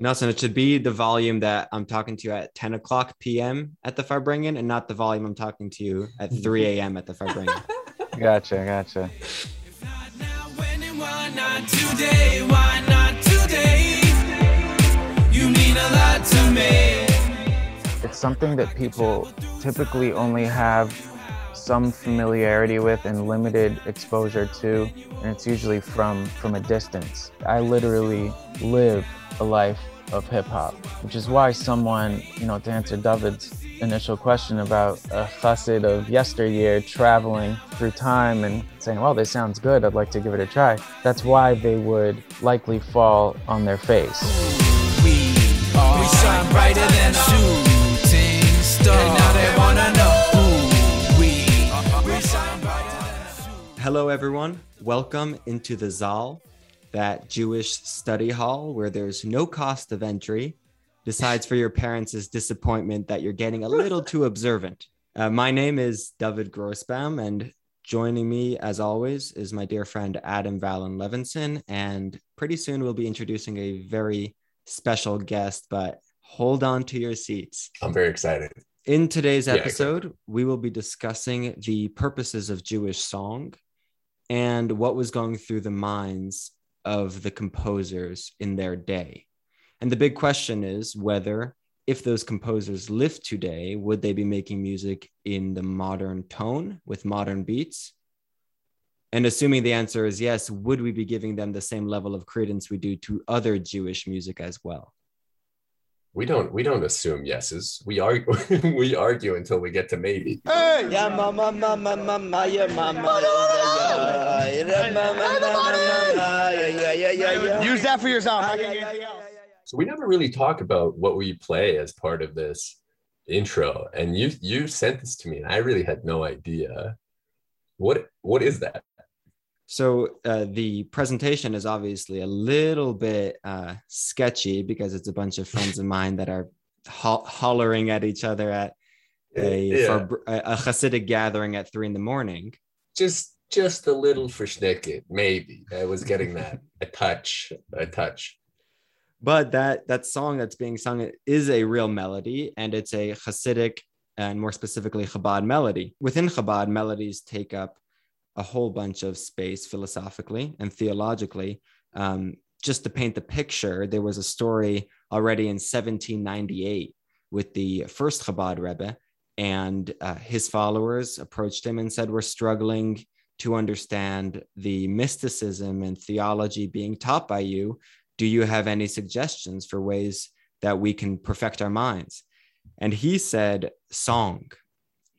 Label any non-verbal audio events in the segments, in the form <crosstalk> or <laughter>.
Nosson, it should be the volume that I'm talking to you at 10 o'clock p.m. at the Farbrengen and not the volume I'm talking to you at mm-hmm. 3 a.m. at the Farbrengen. <laughs> Gotcha, gotcha. If not now, when and why not today? Why not today? You mean a lot to me. It's something that people typically only have some familiarity with and limited exposure to, and it's usually from from a distance. I literally live a life of hip hop, which is why someone, you know, to answer David's initial question about a chassid of yesteryear traveling through time and saying, well, this sounds good, I'd like to give it a try. That's why they would likely fall on their face. We are. We shine brighter than shooting star. And now they wanna know who we are. We shine brighter than a shooting Hello, everyone. Welcome into the Zal, that Jewish study hall where there's no cost of entry, besides for your parents' disappointment that you're getting a little too observant. Uh, my name is David Grossbaum, and joining me, as always, is my dear friend Adam Valen Levinson. And pretty soon we'll be introducing a very special guest, but hold on to your seats. I'm very excited. In today's Yeah, episode, we will be discussing the purposes of Jewish song and what was going through the minds of the composers in their day. And the big question is whether, if those composers lived today, would they be making music in the modern tone with modern beats? And assuming the answer is yes, would we be giving them the same level of credence we do to other Jewish music as well? We don't we don't assume yeses. We argue we argue until we get to maybe. Hey, Yeah, mama, mama, mama, yeah, mama. Use that for yourself. So we never really talk about what we play as part of this intro. And you you sent this to me and I really had no idea. What what is that? So uh, the presentation is obviously a little bit uh, sketchy because it's a bunch of friends of mine that are ho- hollering at each other at a, Yeah. for a a Hasidic gathering at three in the morning. Just just a little verschnicket, maybe. I was getting that. A touch, a touch. But that that song that's being sung is a real melody, and it's a Hasidic and more specifically Chabad melody. Within Chabad, melodies take up a whole bunch of space philosophically and theologically. Um, just to paint the picture, there was a story already in 1798 with the first Chabad Rebbe, and uh, his followers approached him and said, We're struggling to understand the mysticism and theology being taught by you. Do you have any suggestions for ways that we can perfect our minds? And he said, Song.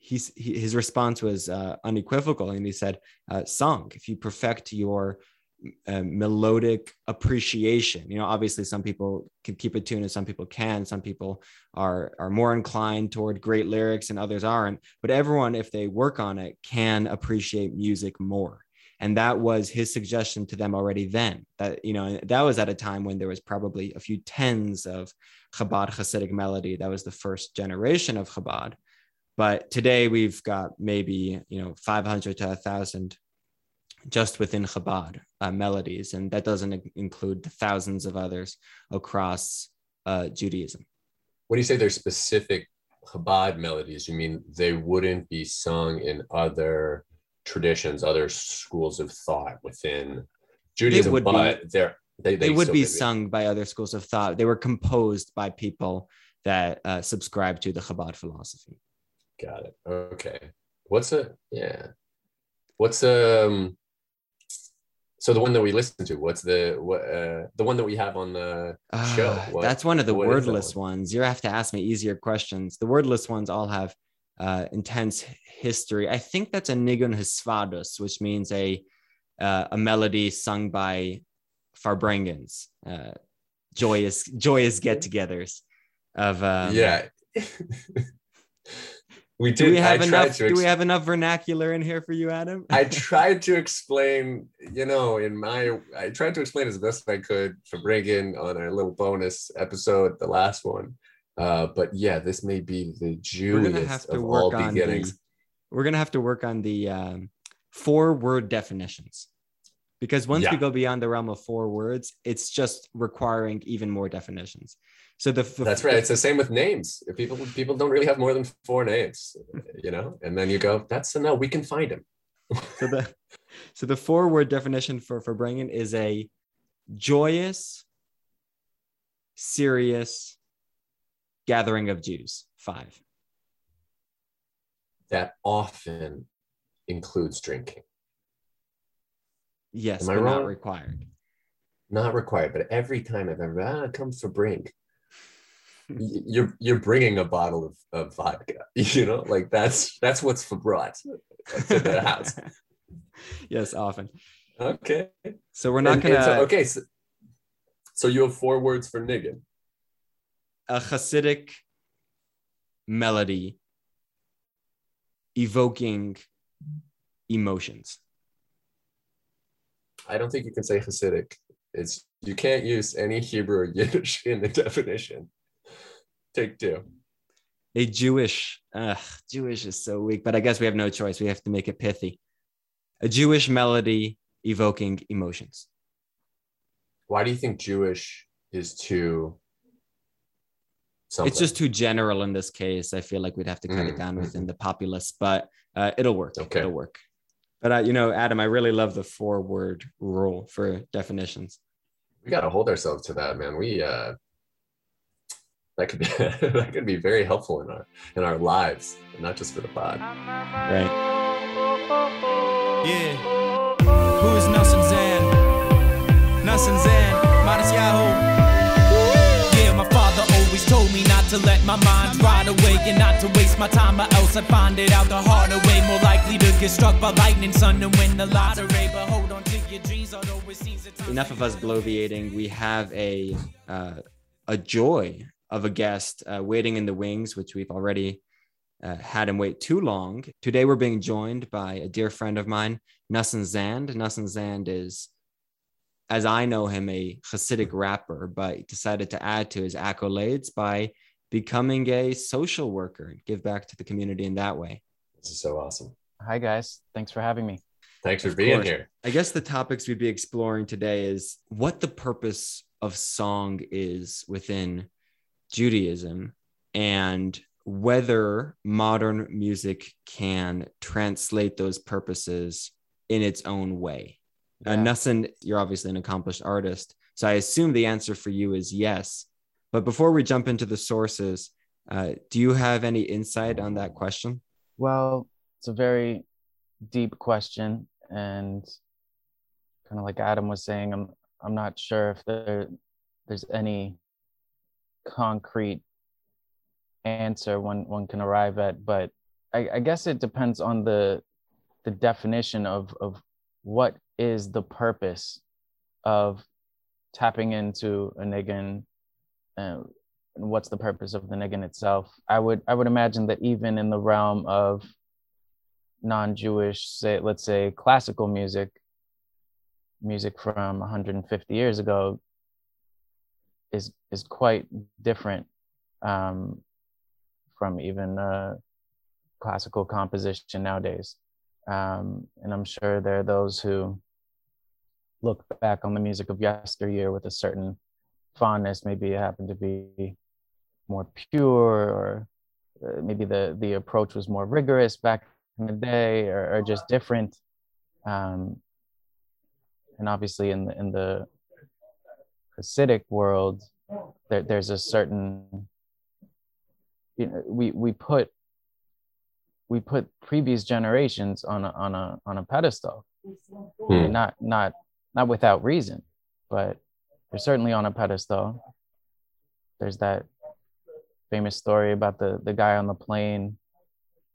He, his response was uh, unequivocal. And he said, uh, Song, if you perfect your uh, melodic appreciation. You know, obviously, some people can keep a tune and some people can. Some people are are more inclined toward great lyrics and others aren't. But everyone, if they work on it, can appreciate music more. And that was his suggestion to them already then. That you know, that was at a time when there was probably a few tens of Chabad Hasidic melody. That was the first generation of Chabad. But today we've got maybe you know 500 to 1,000 just within Chabad uh, melodies, and that doesn't include the thousands of others across uh, Judaism. When you say they're specific Chabad melodies, you mean they wouldn't be sung in other traditions, other schools of thought within Judaism, would be. but they're they, They, would still be sung by other schools of thought. They were composed by people that uh, subscribe to the Chabad philosophy. Got it. Okay. What's a yeah? What's um? So the one that we listen to, what's the what uh the one that we have on the show? Ah, What- that's one of the what is that wordless one? ones. You have to ask me easier questions. The wordless ones all have uh, intense history. I think that's a nigun hisvadus, which means a uh, a melody sung by farbrengens, uh, joyous joyous get-togethers of um, yeah. <laughs> we Do we have I enough? Do we have enough vernacular in here for you, Adam? I <laughs> tried to explain, you know, in my, I tried to explain as best I could for bringing on our little bonus episode, the last one. Uh, but yeah, this may be the We're gonna have Jewiest to of all work on beginnings. the. We're gonna have to work on the um, four word definitions. because once we go beyond the realm of four words, it's just requiring even more definitions. So the, the That's right. It's the same with names. People people don't really have more than four names, you know. And then you go, that's no, we can find him. So the so the four word definition for farbrengen is a joyous, serious gathering of Jews. Five. That often includes drinking. Yes, Am I but not required. Not required, but every time I've ever ah, come for brink, you're you're bringing a bottle of, of vodka. <laughs> You know, like that's that's what's for brought to the house. <laughs> yes, often. Okay. So we're not And- gonna and so, okay. So, so you have four words for niggun. a Hasidic melody evoking emotions. I don't think you can say Hasidic. It's you can't use any Hebrew or Yiddish in the <laughs> definition. Take two. A Jewish, ugh, Jewish is so weak, but I guess we have no choice. We have to make it pithy. A Jewish melody evoking emotions. Why do you think Jewish is too? Something? It's just too general in this case. I feel like we'd have to cut it Mm, down mm, within the populace, but uh, it'll work. Okay. It'll work. But uh, you know, Adam, I really love the four word rule for definitions. we got to hold ourselves to that, man. We uh, that could be <laughs> that could be very helpful in our in our lives, not just for the pod. Right. Yeah. Who is Nosson Zand? Nosson Zand, Modest Yahoo. Yeah, my father always told me not to let my mind ride away and not to waste my time, or else I'd find it out the harder way. More likely to get struck by lightning, son, and win the lottery. But hold on to your dreams, although it seems at times enough of us bloviating. We have a uh, a joy of a guest uh, waiting in the wings, which we've already uh, had him wait too long. Today we're being joined by a dear friend of mine, Nosson Zand. Nosson Zand is, as I know him, a Hasidic rapper, but decided to add to his accolades by becoming a social worker and give back to the community in that way. This is so awesome. Hi guys, thanks for having me. Thanks for Of being course. here. I guess the topics we'd be exploring today is what the purpose of song is within Judaism and whether modern music can translate those purposes in its own way. Uh, Yeah. Nosson, you're obviously an accomplished artist. So I assume the answer for you is yes. But before we jump into the sources, uh, do you have any insight on that question? Well, it's a very deep question, and kind of like Adam was saying, I'm I'm not sure if there there's any concrete answer one one can arrive at, but I, I guess it depends on the the definition of of what is the purpose of tapping into a niggun uh, and what's the purpose of the niggun itself. I would i would imagine that even in the realm of non-jewish say let's say classical music music from 150 years ago is is quite different um, from even uh, classical composition nowadays. Um, and i'm sure there are those who look back on the music of yesteryear with a certain fondness maybe it happened to be more pure or uh, maybe the the approach was more rigorous back in the day or, or just different. Um, and obviously in the in the Hasidic world there, there's a certain you know we we put we put previous generations on a on a on a pedestal Hmm. not not not without reason but they're certainly on a pedestal there's that famous story about the the guy on the plane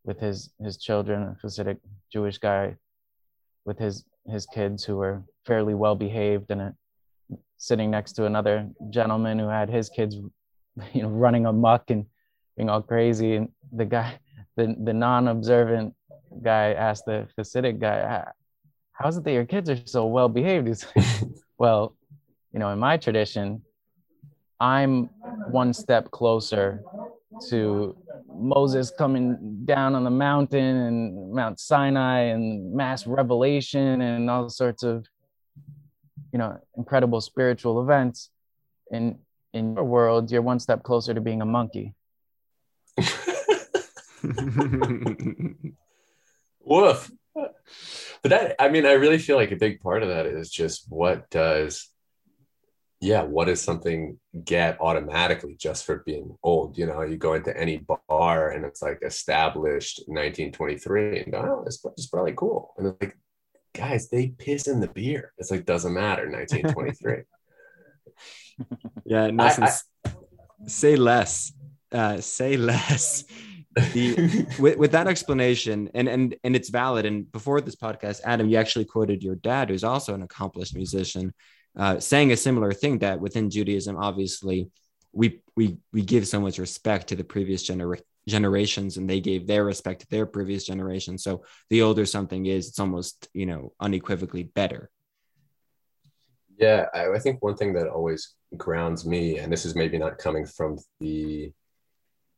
with his his children a Hasidic Jewish guy with his his kids who were fairly well behaved and sitting next to another gentleman who had his kids you know running amok and being all crazy. And the guy the the non-observant guy asked the Hasidic guy "How- how is it that your kids are so well behaved? He's like <laughs> well you know in my tradition i'm one step closer to Moses coming down on the mountain and Mount Sinai and mass revelation and all sorts of you know incredible spiritual events in in your world you're one step closer to being a monkey <laughs> Woof. But that, I mean, I really feel like a big part of that is just what does, yeah, what does something get automatically just for being old? You know, you go into any bar and it's like established 1923 and oh, this is probably cool. And it's like, guys, they piss in the beer. It's like, doesn't matter, 1923. <laughs> yeah, in I- essence, say less. Uh, say less. the <laughs> with, with that explanation and and and it's valid and before this podcast adam you actually quoted your dad who's also an accomplished musician uh, saying a similar thing that within judaism obviously we we we give so much respect to the previous genera- generations and they gave their respect to their previous generation so the older something is it's almost you know unequivocally better Yeah, I, I think one thing that always grounds me, and this is maybe not coming from the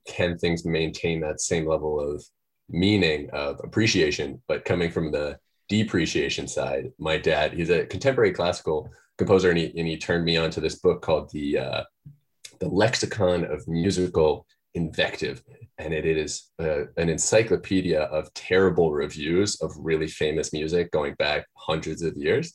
can things maintain that same level of meaning of appreciation, but coming from the depreciation side. My dad, he's a contemporary classical composer, and he, and he turned me on to this book called the uh, the Lexicon of Musical Invective, and it is uh, an encyclopedia of terrible reviews of really famous music going back hundreds of years.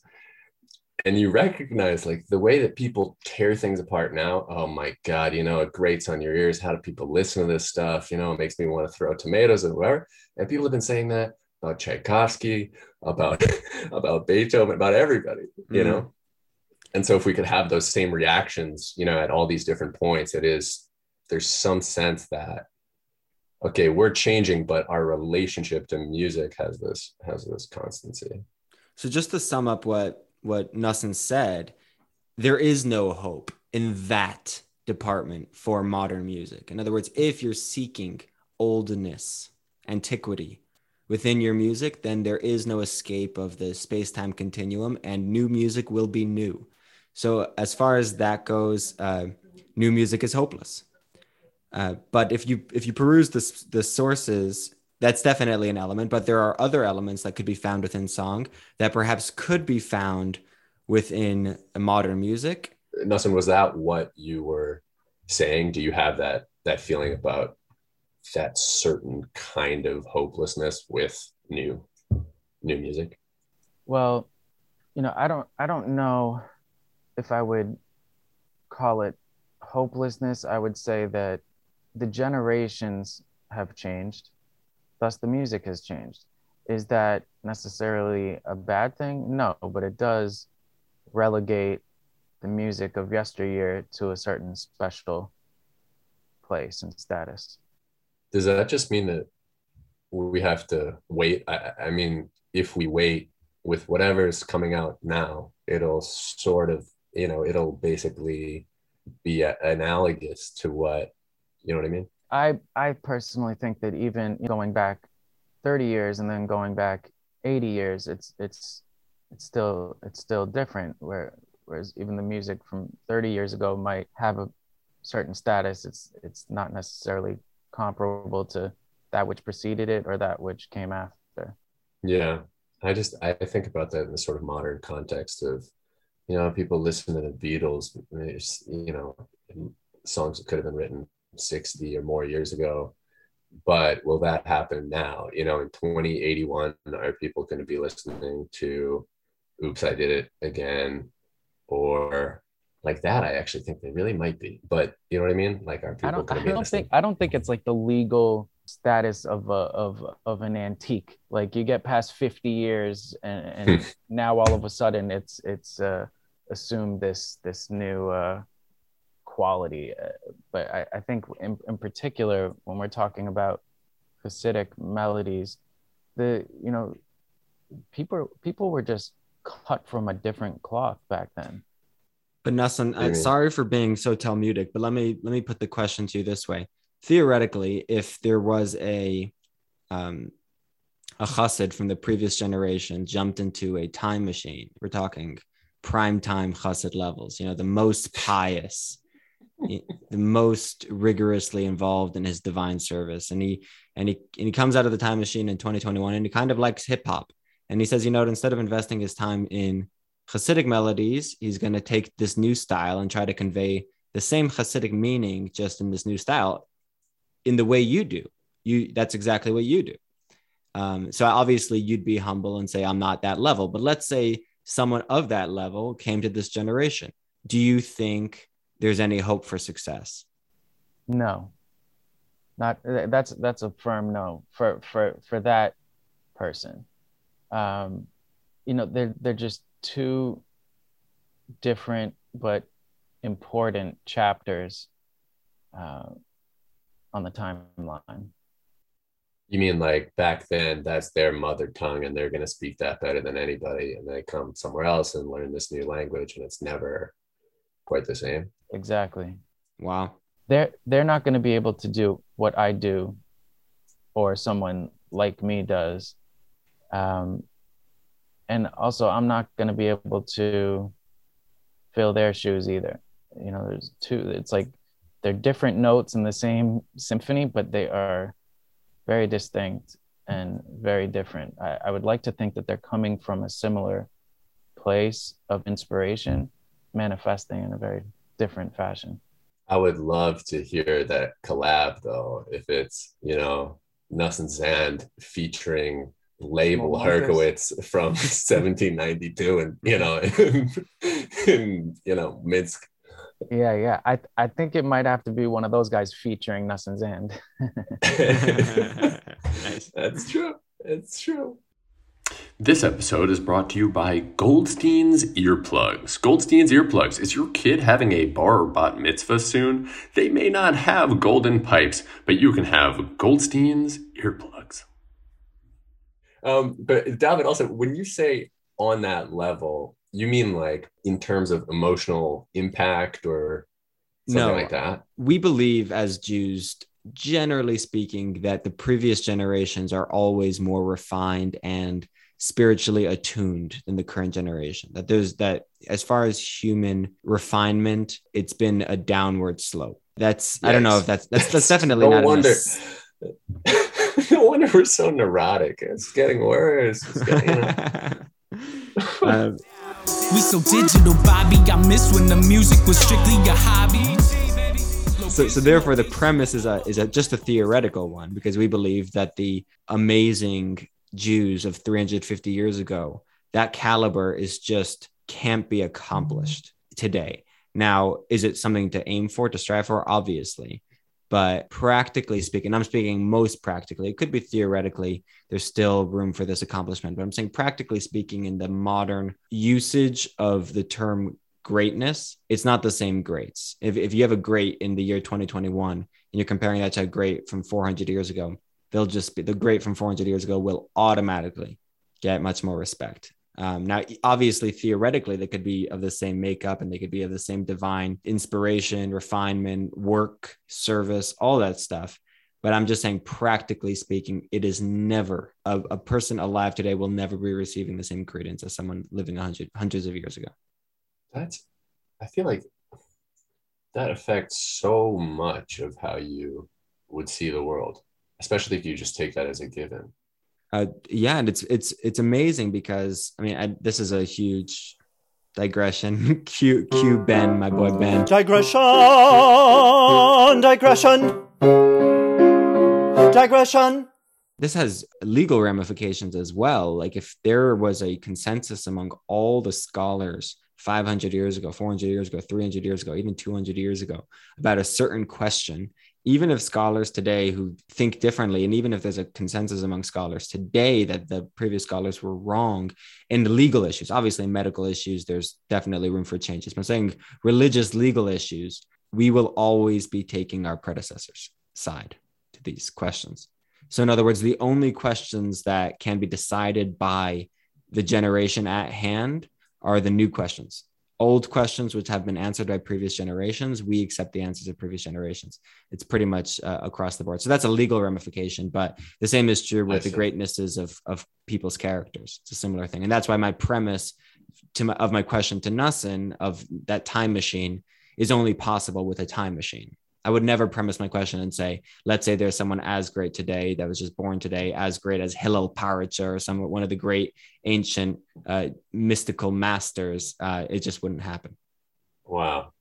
And you recognize like the way that people tear things apart now oh my god you know it grates on your ears. How do people listen to this stuff? You know it makes me want to throw tomatoes and whatever. And people have been saying that about tchaikovsky about <laughs> about beethoven about everybody you Mhm. know? And so if we could have those same reactions you know at all these different points it is there's some sense that okay we're changing but our relationship to music has this has this constancy So just to sum up what what Nosson said, there is no hope in that department for modern music. In other words, if you're seeking oldness, antiquity within your music, then there is no escape of the space-time continuum and new music will be new. So as far as that goes, uh, new music is hopeless. Uh, but if you if you peruse the, the sources, that's definitely an element. But there are other elements that could be found within song that perhaps could be found within modern music. Nosson, was that what you were saying? Do you have that that feeling about that certain kind of hopelessness with new new music? Well, you know, I don't I don't know if I would call it hopelessness. I would say that the generations have changed, thus the music has changed. Is that necessarily a bad thing? No, but it does relegate the music of yesteryear to a certain special place and status. Does that just mean that we have to wait? I, I mean, if we wait with whatever's coming out now, it'll sort of, you know, it'll basically be analogous to what, you know what I mean? I I personally think that even going back 30 years and then going back 80 years, it's it's it's still it's still different. Where whereas even the music from 30 years ago might have a certain status, it's it's not necessarily comparable to that which preceded it or that which came after. Yeah, I just I think about that in the sort of modern context of, you know, people listen to the Beatles, you know, songs that could have been written 60 or more years ago. But will that happen now? You know, in 2081, are people going to be listening to Oops, I Did It Again or like that? I actually think they really might be. But you know what I mean? Like, are I people don't I to be don't listening? think I don't think it's like the legal status of a of of an antique. Like you get past 50 years and, and <laughs> now all of a sudden it's it's uh assumed this this new uh quality. Uh, but I, I think in, in particular when we're talking about Hasidic melodies, the you know people people were just cut from a different cloth back then. But Nosson, I'm sorry for being so Talmudic, but let me let me put the question to you this way. Theoretically, if there was a um, a chassid from the previous generation jumped into a time machine, we're talking prime time chassid levels, you know, the most pious, the most rigorously involved in his divine service, and he and he and he comes out of the time machine in 2021, and he kind of likes hip hop, and he says, you know, instead of investing his time in Hasidic melodies, he's going to take this new style and try to convey the same Hasidic meaning just in this new style in the way you do. You that's exactly what you do. Um, so obviously you'd be humble and say I'm not that level. But let's say someone of that level came to this generation. Do you think there's any hope for success? No. Not that's that's a firm no for for for that person. Um, you know, they're they're just two different but important chapters uh, on the timeline. You mean like back then, that's their mother tongue and they're going to speak that better than anybody. And they come somewhere else and learn this new language and it's never quite the same. Exactly. Wow. They're, they're not going to be able to do what I do or someone like me does. Um, and also, I'm not going to be able to fill their shoes either. You know, there's two, it's like they're different notes in the same symphony, but they are very distinct and very different. I, I would like to think that they're coming from a similar place of inspiration, manifesting in a very different fashion. I would love to hear that collab though, if it's, you know, Nosson Zand featuring label well, Herkowitz from <laughs> 1792 and you know in, <laughs> in you know Minsk yeah, yeah. I I think it might have to be one of those guys featuring Nosson Zand. <laughs> nice. That's true. It's true. This episode is brought to you by Goldstein's Earplugs. Goldstein's Earplugs. Is your kid having a bar or bat mitzvah soon? They may not have golden pipes, but you can have Goldstein's Earplugs. Um, but David, also, when you say on that level, you mean like in terms of emotional impact or something no, like that? We believe as Jews, generally speaking, that the previous generations are always more refined and spiritually attuned than the current generation. That there's that as far as human refinement, it's been a downward slope. That's yes. I don't know if that's that's that's <laughs> definitely no not wonder. <laughs> no wonder we're so neurotic. It's getting worse. It's getting, you know. <laughs> uh, we so digital, Bobby. I miss when the music was strictly a hobby. So, so therefore, the premise is a is a just a theoretical one because we believe that the amazing Jews of 350 years ago, that caliber is just can't be accomplished today. Now, is it something to aim for, to strive for? Obviously. But practically speaking, I'm speaking most practically, it could be theoretically, there's still room for this accomplishment. But I'm saying practically speaking, in the modern usage of the term greatness, it's not the same greats. If, if you have a great in the year 2021 and you're comparing that to a great from 400 years ago, they'll just be the great from 400 years ago will automatically get much more respect. Um, now, obviously, theoretically, they could be of the same makeup and they could be of the same divine inspiration, refinement, work, service, all that stuff. But I'm just saying, practically speaking, it is never a, a person alive today will never be receiving the same credence as someone living hundred, hundreds of years ago. That's, I feel like that affects so much of how you would see the world, especially if you just take that as a given uh, yeah, and it's it's it's amazing because I mean I, this is a huge digression. <laughs> Q Q Ben, my boy Ben. Digression, digression, digression. This has legal ramifications as well. Like if there was a consensus among all the scholars 500 years ago, 400 years ago, 300 years ago, even 200 years ago about a certain question, even if scholars today who think differently, and even if there's a consensus among scholars today that the previous scholars were wrong in legal issues, obviously medical issues, there's definitely room for changes. But saying religious legal issues, we will always be taking our predecessors' side to these questions. So, in other words, the only questions that can be decided by the generation at hand are the new questions old questions which have been answered by previous generations we accept the answers of previous generations. It's pretty much uh, across the board. So that's a legal ramification but the same is true with the greatnesses of of people's characters. It's a similar thing. And that's why my premise to my, of my question to Nosson of that time machine is only possible with a time machine I would never premise my question and say, let's say there's someone as great today that was just born today, as great as Hillel Paritcher or some one of the great ancient uh, mystical masters. Uh, it just wouldn't happen. Wow.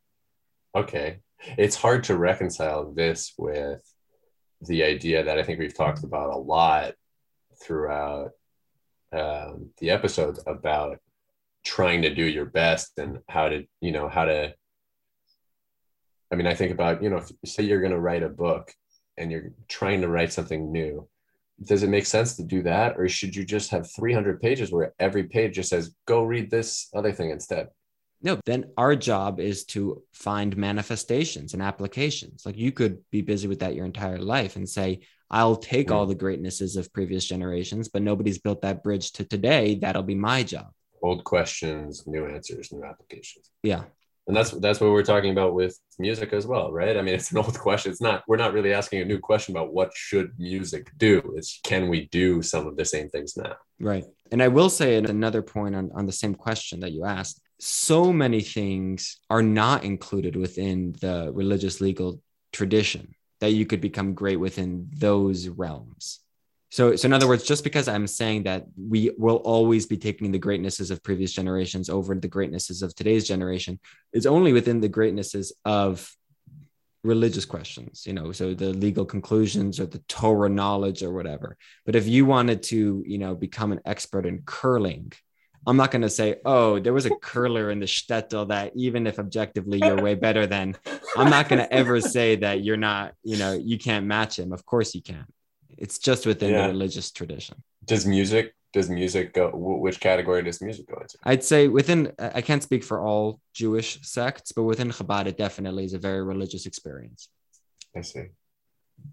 Okay. It's hard to reconcile this with the idea that I think we've talked about a lot throughout um, the episodes about trying to do your best and how to, you know, how to. I mean, I think about, you know, if, say you're going to write a book and you're trying to write something new, does it make sense to do that? Or should you just have 300 pages where every page just says, go read this other thing instead? No, then our job is to find manifestations and applications. Like you could be busy with that your entire life and say, I'll take hmm. all the greatnesses of previous generations, but nobody's built that bridge to today. That'll be my job. Old questions, new answers, new applications. Yeah. And that's that's what we're talking about with music as well, right? I mean, <laughs> it's an old question. It's not we're not really asking a new question about what should music do. It's can we do some of the same things now? Right. And I will say another point on, on the same question that you asked so many things are not included within the religious legal tradition that you could become great within those realms. So, so in other words, just because I'm saying that we will always be taking the greatnesses of previous generations over the greatnesses of today's generation, is only within the greatnesses of religious questions, you know, so the legal conclusions or the Torah knowledge or whatever. But if you wanted to, you know, become an expert in curling, I'm not going to say, oh, there was a curler in the shtetl that even if objectively you're way better than, I'm not going to ever say that you're not, you know, you can't match him. Of course you can. It's just within yeah. the religious tradition. Does music, does music go, which category does music go into? I'd say within, I can't speak for all Jewish sects, but within Chabad, it definitely is a very religious experience. I see.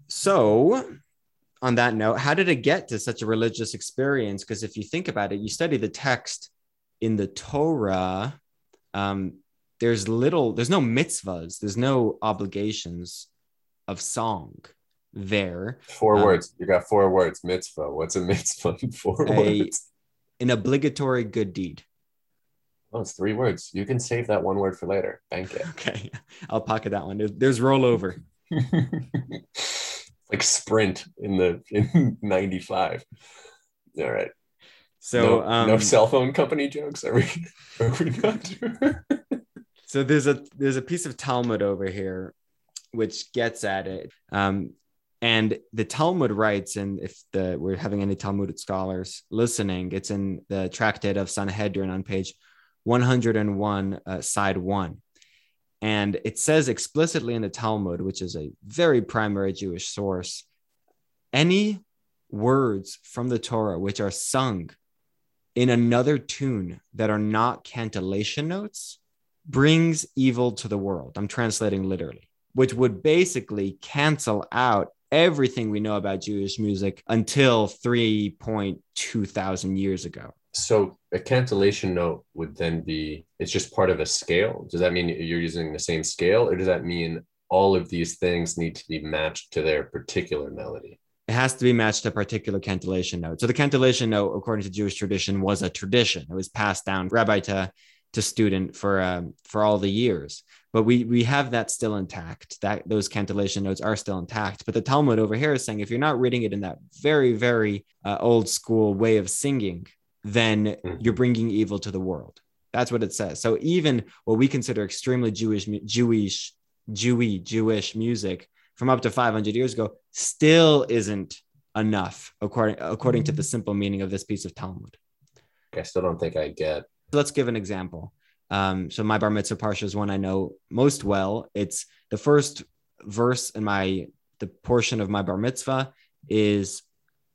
So on that note, how did it get to such a religious experience? Because if you think about it, you study the text in the Torah, um, there's little, there's no mitzvahs, there's no obligations of song there. Four um, words. You got four words. Mitzvah. What's a mitzvah? <laughs> Four a, words. An obligatory good deed. Oh, it's three words. You can save that one word for later. Bank it. <laughs> Okay. I'll pocket that one. There's rollover. <laughs> like sprint in the in 95 all right so no, um, no cell phone company jokes are we, are we not so there's a there's a piece of talmud over here which gets at it um, and the talmud writes and if the we're having any talmudic scholars listening it's in the tractate of sanhedrin on page 101 uh, side 1 and it says explicitly in the Talmud, which is a very primary Jewish source, any words from the Torah which are sung in another tune that are not cantillation notes brings evil to the world. I'm translating literally, which would basically cancel out everything we know about Jewish music until 3.2 thousand years ago. So a cantillation note would then be it's just part of a scale. Does that mean you're using the same scale or does that mean all of these things need to be matched to their particular melody? It has to be matched to a particular cantillation note. So the cantillation note according to jewish tradition was a tradition. It was passed down. Rabbi to to student for um, for all the years but we we have that still intact that those cantillation notes are still intact but the talmud over here is saying if you're not reading it in that very very uh, old school way of singing then mm-hmm. you're bringing evil to the world. That's what it says. So even what we consider extremely Jewish, Jewish, Jewy, Jewish music from up to 500 years ago still isn't enough according according to the simple meaning of this piece of Talmud. I still don't think I get. Let's give an example. Um, so my bar mitzvah parsha is one I know most well. It's the first verse in my the portion of my bar mitzvah is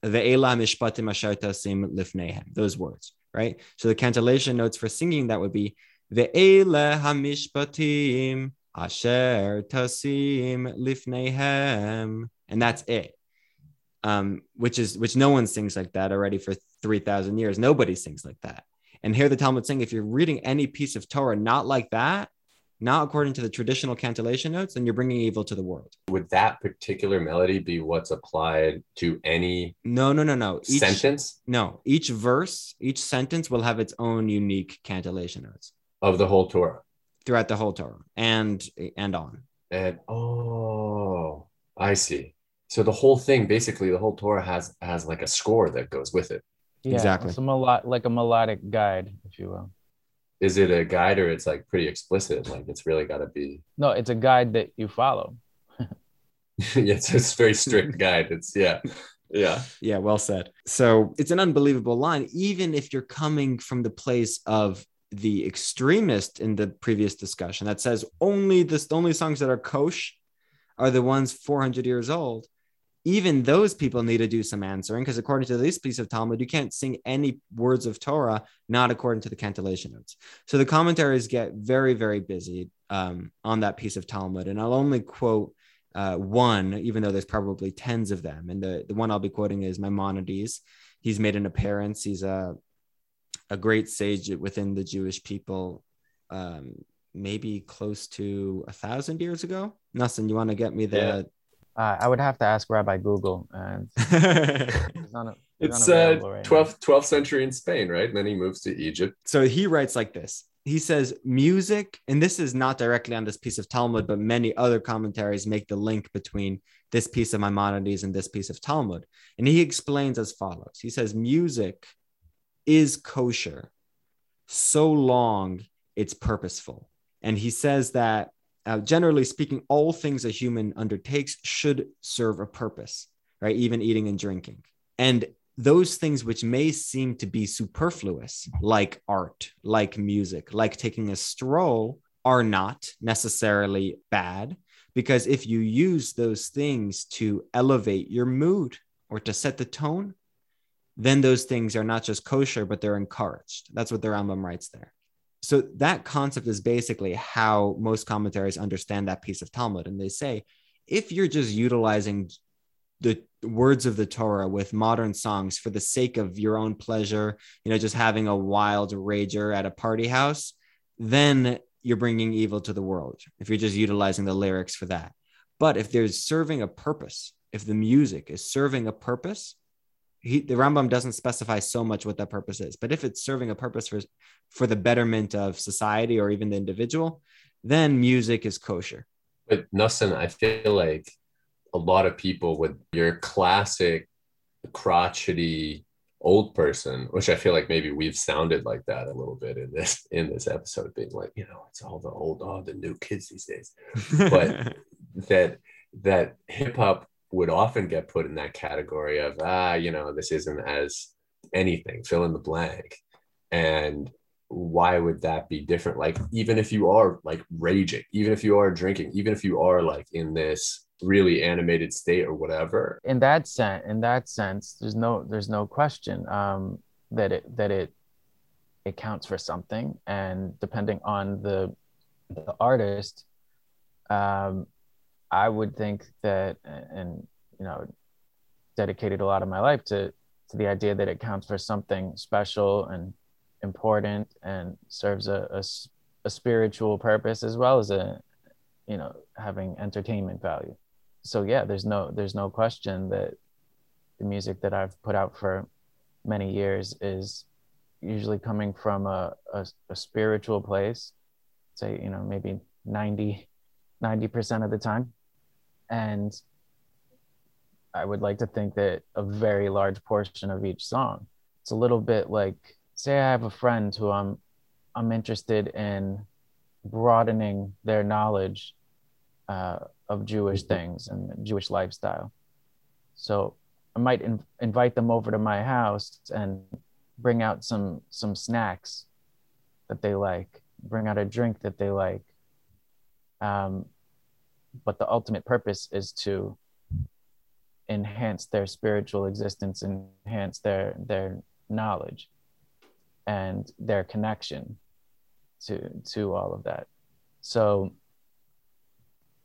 Ve'ela mishpatim asher tasim lifnehem. Those words, right? So the cantillation notes for singing that would be Ve'ela hamishpatim asher tasim lifnehem. And that's it. Um, which is which no one sings like that already for 3,000 years. Nobody sings like that. And here the Talmud saying if you're reading any piece of Torah not like that, not according to the traditional cantillation notes, then you're bringing evil to the world. Would that particular melody be what's applied to any? No, no, no, no. Each, sentence? No, each verse, each sentence will have its own unique cantillation notes of the whole Torah throughout the whole Torah and and on. And oh, I see. So the whole thing, basically, the whole Torah has has like a score that goes with it. Yeah, Exactly. It's a melo- like a melodic guide, if you will. Is it a guide or it's like pretty explicit? Like it's really got to be. No, it's a guide that you follow. <laughs> yeah, it's a very strict guide. It's yeah, yeah. Yeah, well said. So it's an unbelievable line, even if you're coming from the place of the extremist in the previous discussion that says only this the only songs that are kosh are the ones 400 years old. Even those people need to do some answering because according to this piece of Talmud, you can't sing any words of Torah not according to the cantillation notes. So the commentaries get very, very busy um, on that piece of Talmud, and I'll only quote uh, one, even though there's probably tens of them. And the, the one I'll be quoting is Maimonides. He's made an appearance. He's a, a great sage within the Jewish people, um, maybe close to a thousand years ago. Nosson, you want to get me the. Uh, I would have to ask Rabbi Google, and <laughs> it's, not, It's uh, 12th 12th century in Spain, right? And then he moves to Egypt. so he writes like this. He says music and this is not directly on this piece of talmud but many other commentaries make the link between this piece of maimonides and this piece of talmud. And he explains as follows. He says music is kosher so long it's purposeful. And he says that uh, generally speaking all things a human undertakes should serve a purpose right even eating and drinking and those things which may seem to be superfluous, like art, like music, like taking a stroll, are not necessarily bad. Because if you use those things to elevate your mood or to set the tone, then those things are not just kosher, but they're encouraged. That's what the Rambam writes there. So that concept is basically how most commentaries understand that piece of Talmud. And they say, if you're just utilizing the words of the Torah with modern songs for the sake of your own pleasure, you know, just having a wild rager at a party house, then you're bringing evil to the world if you're just utilizing the lyrics for that. But if there's serving a purpose, if the music is serving a purpose, he, the Rambam doesn't specify so much what that purpose is. But if it's serving a purpose for for the betterment of society or even the individual, then music is kosher. But Nosson, I feel like a lot of people with your classic crotchety old person, which I feel like maybe we've sounded like that a little bit in this in this episode, being like, you know, it's all the old, all the new kids these days. But <laughs> that that hip hop would often get put in that category of ah, you know, this isn't as anything, fill in the blank. And why would that be different? Like, even if you are like raging, even if you are drinking, even if you are like in this really animated state or whatever. in that sense in that sense there's no there's no question um that it that it it counts for something and depending on the the artist um i would think that and you know dedicated a lot of my life to to the idea that it counts for something special and important and serves a a spiritual purpose as well as a you know having entertainment value. So yeah there's no there's no question that the music that i've put out for many years is usually coming from a, a, a spiritual place say you know maybe 90 90% of the time and i would like to think that a very large portion of each song it's a little bit like say i have a friend who i'm i'm interested in broadening their knowledge uh, of Jewish things and Jewish lifestyle. So I might in- invite them over to my house and bring out some some snacks that they like, bring out a drink that they like. Um, but the ultimate purpose is to enhance their spiritual existence, enhance their their knowledge, and their connection to to all of that. So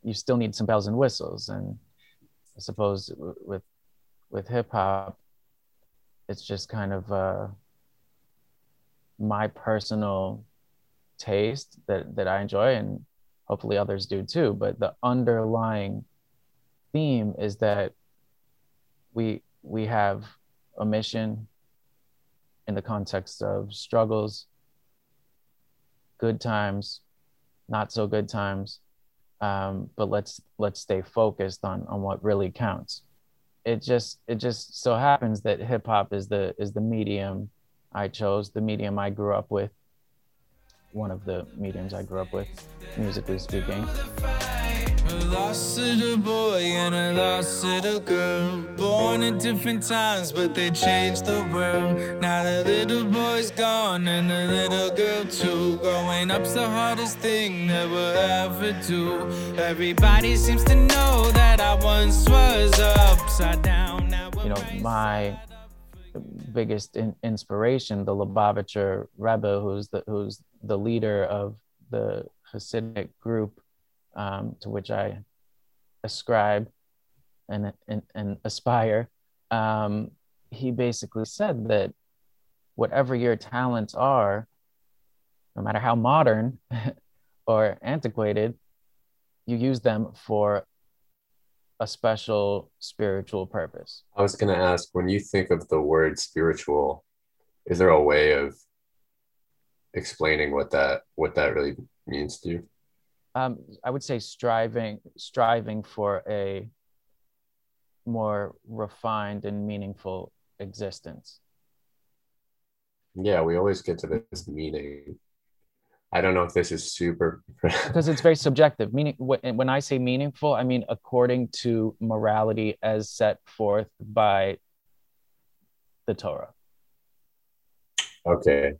you still need some bells and whistles and i suppose with with hip hop it's just kind of uh my personal taste that that i enjoy and hopefully others do too but the underlying theme is that we we have a mission in the context of struggles good times not so good times um, but let's let's stay focused on on what really counts. It just it just so happens that hip hop is the is the medium I chose, the medium I grew up with, one of the mediums I grew up with, musically speaking. A lost little boy and a lost little girl. Born at different times, but they changed the world. Now the little boy's gone and the little girl too. Growing up's the hardest thing that we'll ever do. Everybody seems to know that I once was upside down. Now You know, my biggest in- inspiration, the Lubavitcher Rebbe, who's the who's the leader of the Hasidic group um, to which I ascribe and and, and aspire. Um, he basically said that whatever your talents are, no matter how modern <laughs> or antiquated, you use them for a special spiritual purpose. I was going to ask when you think of the word spiritual, is there a way of explaining what that what that really means to you? Um, I would say striving striving for a more refined and meaningful existence. Yeah, we always get to this meaning. I don't know if this is super. <laughs> because it's very subjective meaning when i say meaningful i mean according to morality as set forth by the torah okay.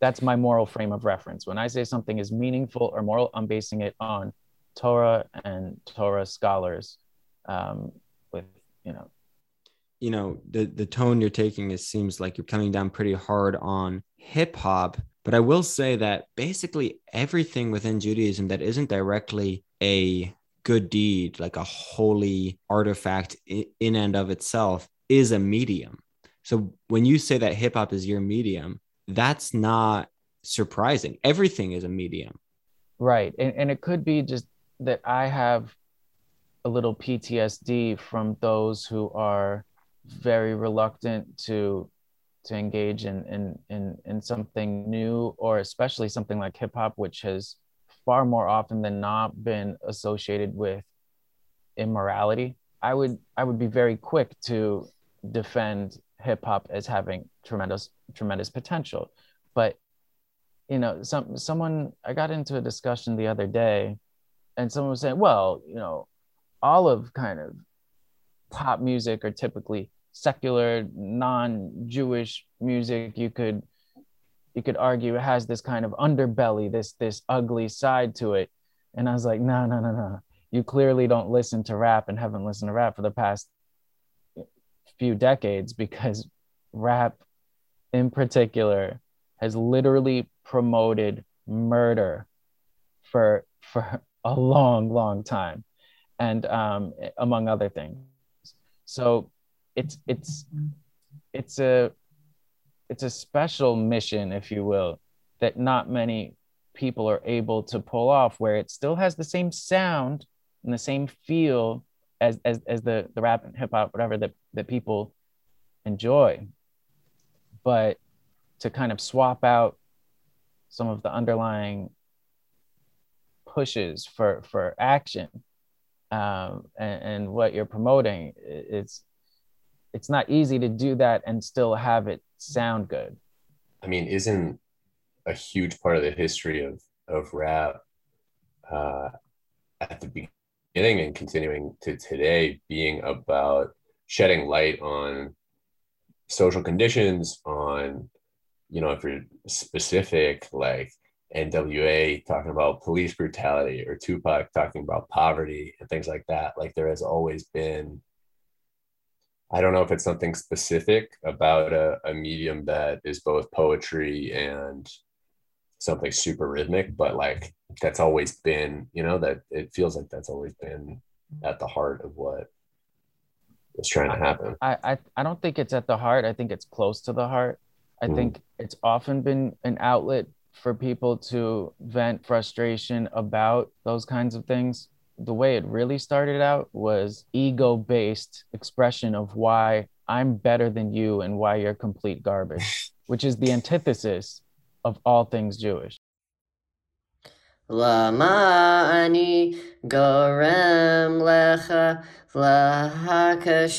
that's my moral frame of reference when i say something is meaningful or moral i'm basing it on torah and torah scholars um, with you know you know the the tone you're taking is seems like you're coming down pretty hard on hip hop but i will say that basically everything within judaism that isn't directly a good deed like a holy artifact in and of itself is a medium. So when you say that hip hop is your medium that's not surprising. Everything is a medium. Right. And, and it could be just that I have a little PTSD from those who are very reluctant to to engage in in in, in something new or especially something like hip hop, which has far more often than not been associated with immorality. I would I would be very quick to defend hip hop as having tremendous tremendous potential. But you know, some someone I got into a discussion the other day, and someone was saying, well, you know, all of kind of pop music are typically secular, non-Jewish music. You could you could argue it has this kind of underbelly, this this ugly side to it. And I was like, no, no, no, no. You clearly don't listen to rap and haven't listened to rap for the past few decades because rap in particular has literally promoted murder for for a long long time and um, among other things so it's it's it's a it's a special mission if you will that not many people are able to pull off where it still has the same sound and the same feel as as, as the the rap and hip hop whatever that that people enjoy. But to kind of swap out some of the underlying pushes for for action um, and, and what you're promoting it's it's not easy to do that and still have it sound good I mean, isn't a huge part of the history of of rap uh, at the beginning and continuing to today being about shedding light on social conditions, on you know, if you're specific, like NWA talking about police brutality or Tupac talking about poverty and things like that. Like there has always been I don't know if it's something specific about a, a medium that is both poetry and something super rhythmic, but like that's always been, you know, that it feels like that's always been at the heart of what is trying to happen. I, I i don't think it's at the heart i think it's close to the heart i Mhm. think it's often been an outlet for people to vent frustration about those kinds of things the way it really started out was ego based expression of why i'm better than you and why you're complete garbage <laughs> which is the antithesis of all things jewish למה אני גורם לך להקשיב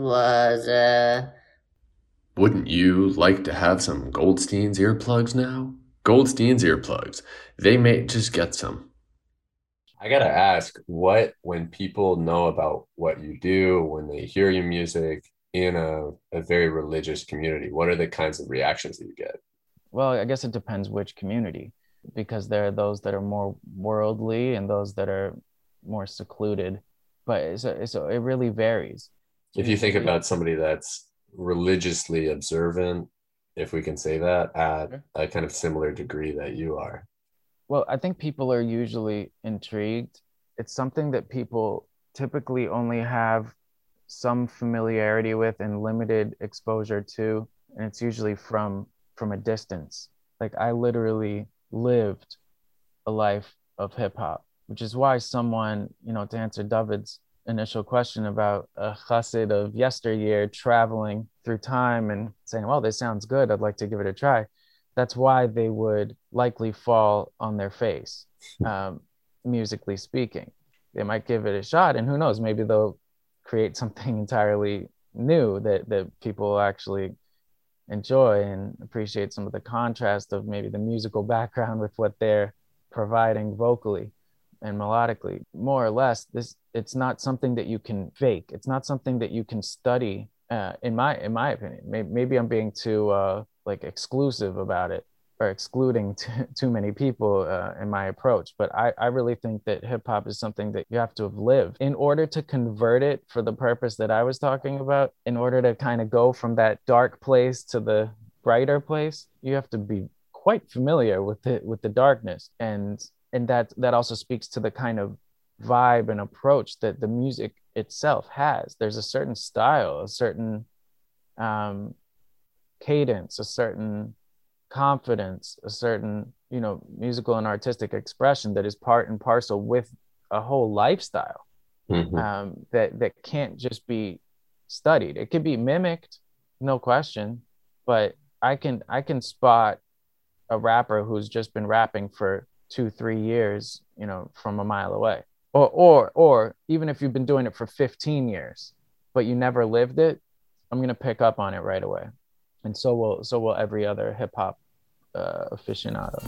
לזה? Wouldn't you like to have some Goldstein's earplugs now? Goldstein's earplugs. They may just get some. I gotta ask, what when people know about what you do, when they hear your music in a, a very religious community, what are the kinds of reactions that you get? Well, I guess it depends which community, because there are those that are more worldly and those that are more secluded. But so, so it really varies. If you think about somebody that's religiously observant, if we can say that, at a kind of similar degree that you are. Well, I think people are usually intrigued. It's something that people typically only have some familiarity with and limited exposure to, and it's usually from from a distance. Like I literally lived a life of hip hop, which is why someone, you know, to answer David's initial question about a chassid of yesteryear traveling through time and saying, "Well, this sounds good. I'd like to give it a try." That's why they would likely fall on their face, um, musically speaking. They might give it a shot, and who knows? Maybe they'll create something <laughs> entirely new that that people actually enjoy and appreciate some of the contrast of maybe the musical background with what they're providing vocally and melodically more or less this it's not something that you can fake it's not something that you can study uh, in my in my opinion maybe, maybe i'm being too uh, like exclusive about it or excluding <laughs> too, too many people uh, in my approach. But I, I really think that hip hop is something that you have to have lived. In order to convert it for the purpose that i was talking about in order to kind of go from that dark place to the brighter place you have to be quite familiar with it with the darkness. And and that that also speaks to the kind of vibe and approach that the music itself has. There's a certain style a certain um, cadence a certain confidence a certain you know musical and artistic expression that is part and parcel with a whole lifestyle Mhm. um, that that can't just be studied. It can be mimicked no question but i can i can spot a rapper who's just been rapping for two three years you know from a mile away. Or or or even if you've been doing it for 15 years but you never lived it i'm going to pick up on it right away and so will so will every other hip hop uh, aficionado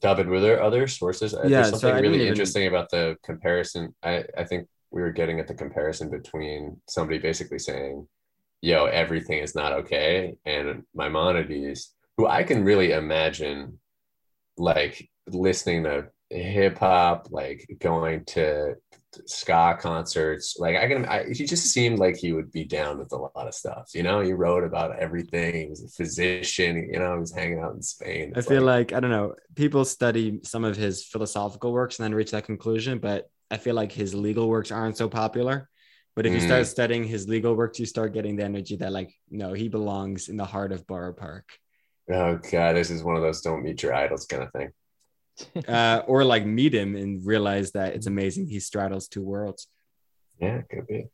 David, were there other sources? Uh, Yeah, There's something I didn't really even- interesting about the comparison. I, I think we were getting at the comparison between somebody basically saying, yo, everything is not okay, and Maimonides, who I can really imagine like listening to hip hop, like going to ska concerts. Like I can, I, he just seemed like he would be down with a lot of stuff. You know, he wrote about everything. He was a physician. You know, he was hanging out in Spain. I It's feel like I don't know. People study some of his philosophical works and then reach that conclusion, but I feel like his legal works aren't so popular. But if you start Mm. studying his legal works, you start getting the energy that like no, he belongs in the heart of Borough Park, Oh god, this is one of those don't meet your idols kind of thing. <laughs> uh, or like meet him and realize that it's amazing he straddles two worlds. Yeah, it could be.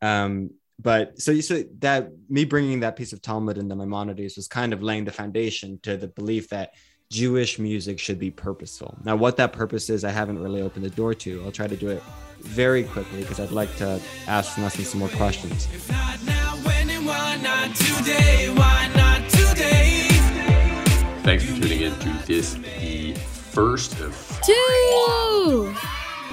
Um, but so you so that me bringing that piece of Talmud into Maimonides was kind of laying the foundation to the belief that Jewish music should be purposeful. Now, what that purpose is, I haven't really opened the door to. I'll try to do it very quickly because I'd like to ask Nosson some more questions. If not now, when and why not today? Why not today? Thanks for tuning in to this, the first of Two.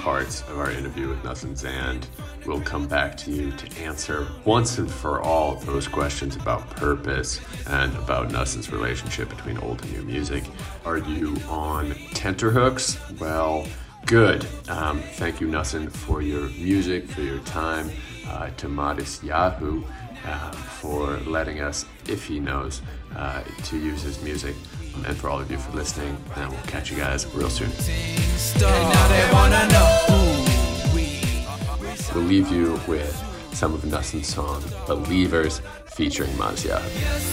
parts of our interview with Nosson Zand. We'll come back to you to answer once and for all those questions about purpose and about Nosson's relationship between old and new music. Are you on tenterhooks? Well, good. Um, thank you, Nosson, for your music, for your time. Uh, to Matisyahu um, for letting us, if he knows, uh, to use his music. Um, and for all of you for listening, and we'll catch you guys real soon. We'll leave you with some of Nosson's song, Believers, featuring Mazia. Yes,